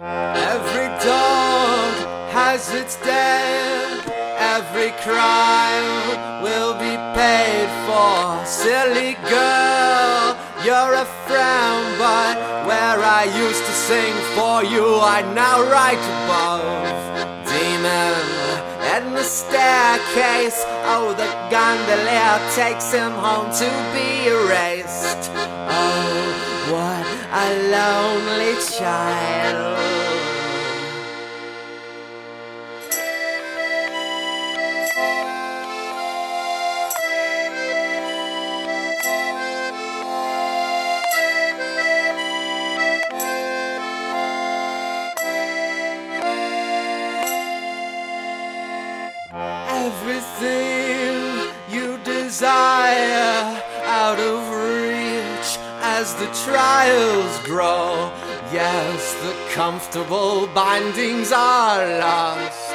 Every dog has its day. Every crime will be paid for. Silly girl, you're a frown, but where I used to sing for you, I now write above. Demon in the staircase. Oh, the gondolier takes him home to be erased. Oh, what a lonely child. Everything you desire as the trials grow. Yes, the comfortable bindings are lost.